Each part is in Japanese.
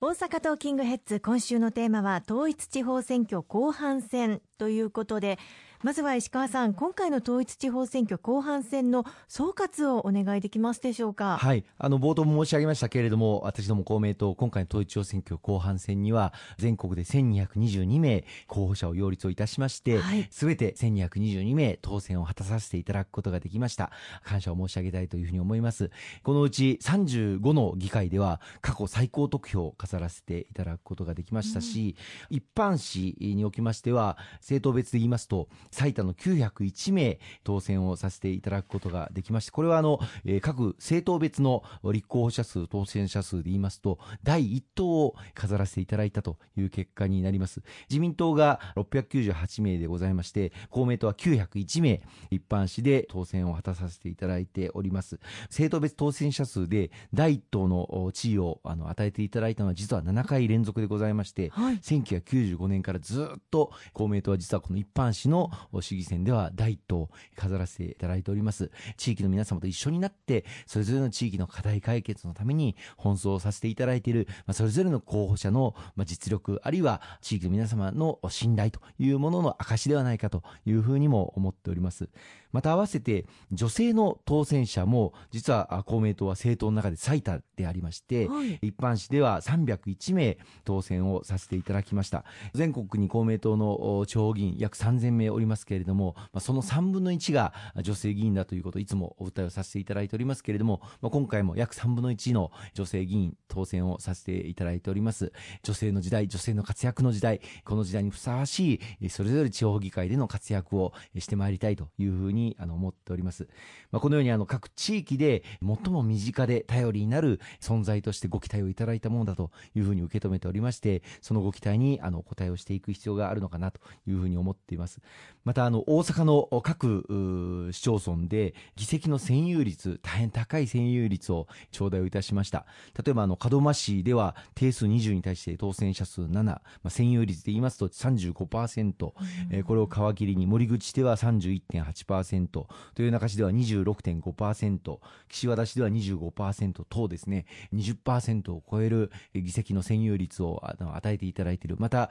大阪トーキングヘッズ今週のテーマは統一地方選挙後半戦ということでまずは石川さん、今回の統一地方選挙後半戦の総括をお願いできますでしょうか？はい、あの冒頭も申し上げましたけれども、私ども公明党、今回の統一地方選挙後半戦には、全国で1222名候補者を擁立をいたしまして、す、べ、て1222名当選を果たさせていただくことができました。感謝を申し上げたいというふうに思います。このうち35の議会では、過去最高得票を飾らせていただくことができましたし、うん、一般紙におきましては、政党別で言いますと、最多の901名当選をさせていただくことができまして、これはあの、えー、各政党別の立候補者数、当選者数で言いますと、第1党を飾らせていただいたという結果になります。自民党が698名でございまして、公明党は901名、一般紙で当選を果たさせていただいております。政党別当選者数で第1党の地位をあの与えていただいたのは実は7回連続でございまして、はい、1995年からずっと公明党は実はこの一般紙の市議選では第一党飾らせていただいております。地域の皆様と一緒になって、それぞれの地域の課題解決のために奔走させていただいている、まあ、それぞれの候補者の実力、あるいは地域の皆様の信頼というものの証ではないかというふうにも思っております。また合わせて女性の当選者も実は公明党は政党の中で最多でありまして、はい、一般紙では301名当選をさせていただきました全国に公明党の地方議員約3000名おりますけれども、まあ、その3分の1が女性議員だということをいつもお訴えをさせていただいておりますけれども、まあ、今回も約3分の1の女性議員当選をさせていただいております女性の時代女性の活躍の時代この時代にふさわしいそれぞれ地方議会での活躍をしてまいりたいというふうにあの思っております。まあ、このようにあの各地域で最も身近で頼りになる存在としてご期待をいただいたものだというふうに受け止めておりまして、そのご期待にあのお答えをしていく必要があるのかなというふうに思っています。またあの大阪の各市町村で議席の占有率、大変高い占有率を頂戴をいたしました。例えばあの門真市では定数20に対して当選者数7、まあ、占有率で言いますと35%、えー、これを皮切りに森口では31.8%、豊中市では26.5%、岸和田市では25%等ですね、20%を超える議席の占有率を与えていただいている。また、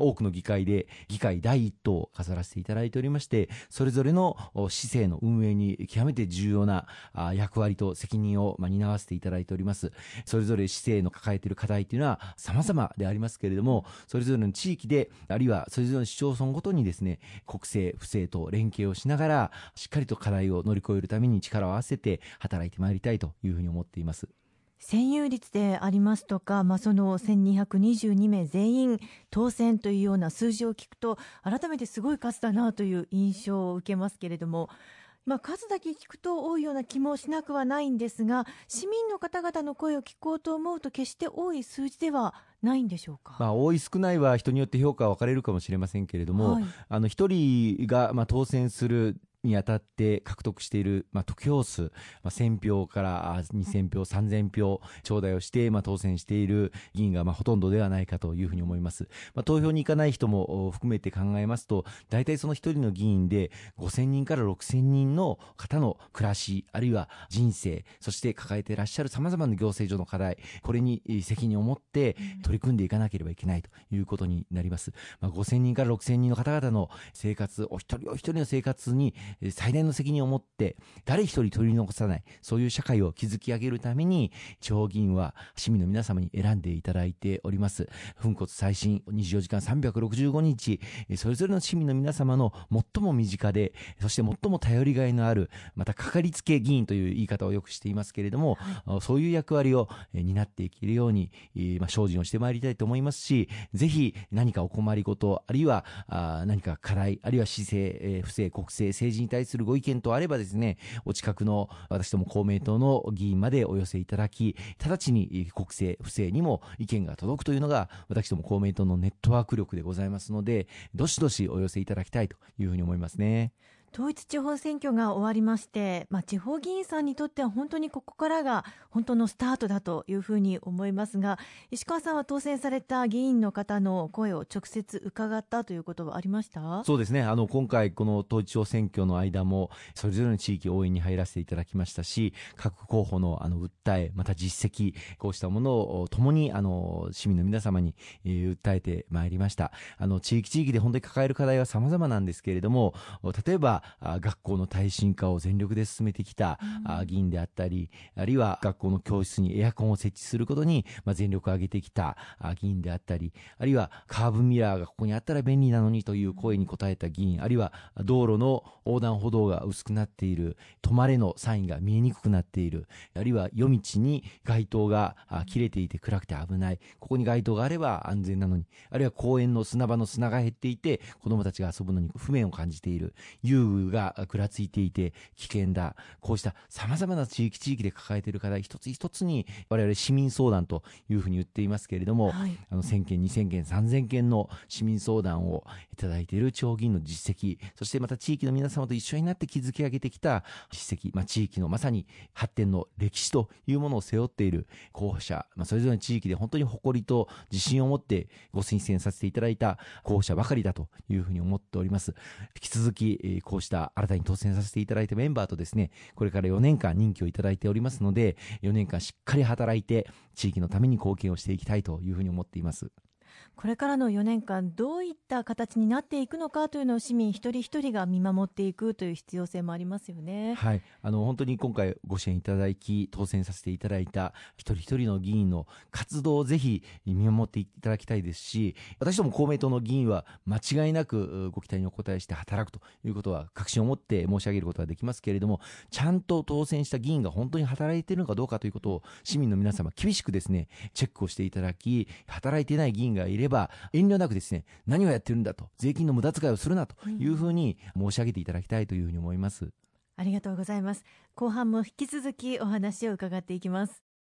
多くの議会で議会第一党を飾らせていただいておりまして、それぞれの市政の運営に極めて重要な役割と責任を担わせていただいております。それぞれ市政の抱えている課題というのは様々でありますけれども、それぞれの地域で、あるいはそれぞれの市町村ごとにですね、国政、府政と連携をしながら、しっかりと課題を乗り越えるために力を合わせて働いてまいりたいというふうに思っています。占有率でありますとか、まあ、その1222名全員当選というような数字を聞くと改めてすごい数だなという印象を受けますけれども、まあ、数だけ聞くと多いような気もしなくはないんですが市民の方々の声を聞こうと思うと決して多い数字ではないんでしょうか、まあ、多い少ないは人によって評価は分かれるかもしれませんけれども、はい、あの1人がまあ当選するにあたって獲得している、まあ、得票数、まあ、1000票から2000票、3000票頂戴をして、まあ、当選している議員が、まあ、ほとんどではないかというふうに思います。まあ、投票に行かない人も含めて考えますと、大体その一人の議員で5000人から6000人の方の暮らし、あるいは人生、そして抱えていらっしゃる様々な行政上の課題、これに責任を持って取り組んでいかなければいけないということになります。まあ、5000人から6000人の方々の生活、お一人お一人の生活に最大の責任を持って誰一人取り残さないそういう社会を築き上げるために地方議員は市民の皆様に選んでいただいております。粉骨最新24時間365日それぞれの市民の皆様の最も身近でそして最も頼りがいのあるまたかかりつけ議員という言い方をよくしていますけれども、はい、そういう役割を担っていけるように、まあ、精進をしてまいりたいと思いますしぜひ何かお困りごとあるいはあ何か課題あるいは市政、不正国政政治に対するご意見とあればですね、お近くの私ども公明党の議員までお寄せいただき、直ちに国政、不正にも意見が届くというのが、私ども公明党のネットワーク力でございますので、どしどしお寄せいただきたいというふうに思いますね。統一地方選挙が終わりまして、まあ、地方議員さんにとっては本当にここからが本当のスタートだというふうに思いますが石川さんは当選された議員の方の声を直接伺ったということはありました？そうですね。あの今回、この統一地方選挙の間もそれぞれの地域応援に入らせていただきましたし各候補のあの訴えまた実績こうしたものをともにあの市民の皆様に、訴えてまいりました。あの地域地域で本当に抱える課題は様々なんですけれども例えば学校の耐震化を全力で進めてきた、議員であったり、あるいは学校の教室にエアコンを設置することに、ま全力を挙げてきた、議員であったり、あるいはカーブミラーがここにあったら便利なのにという声に応えた議員、あるいは道路の横断歩道が薄くなっている、止まれのサインが見えにくくなっている、あるいは夜道に街灯が切れていて暗くて危ない、ここに街灯があれば安全なのに、あるいは公園の砂場の砂が減っていて、子供たちが遊ぶのに不便を感じている、遊具がぐらついていて危険だ。こうした様々な地域地域で抱えている課題一つ一つに我々市民相談というふうに言っていますけれども、はい、あの1000件、2000件、3000件の市民相談をいただいている地方議員の実績、そしてまた地域の皆様と一緒になって築き上げてきた実績、まあ、地域のまさに発展の歴史というものを背負っている候補者、まあ、それぞれの地域で本当に誇りと自信を持ってご推薦させていただいた候補者ばかりだというふうに思っております。引き続き、こうした新たに当選させていただいたメンバーとですね、これから4年間任期をいただいておりますので、4年間しっかり働いて、地域のために貢献をしていきたいというふうに思っています。これからの4年間どういった形になっていくのかというのを市民一人一人が見守っていくという必要性もありますよね。はい、あの本当に今回ご支援いただき当選させていただいた一人一人の議員の活動をぜひ見守っていただきたいですし、私ども公明党の議員は間違いなくご期待にお応えして働くということは確信を持って申し上げることができますけれども、ちゃんと当選した議員が本当に働いているのかどうかということを市民の皆様厳しくですねチェックをしていただき、働いていない議員がいれれば遠慮なくですね、何をやってるんだと、税金の無駄遣いをするなというふうに申し上げていただきたいというふうに思います。ありがとうございます。後半も引き続きお話を伺っていきます。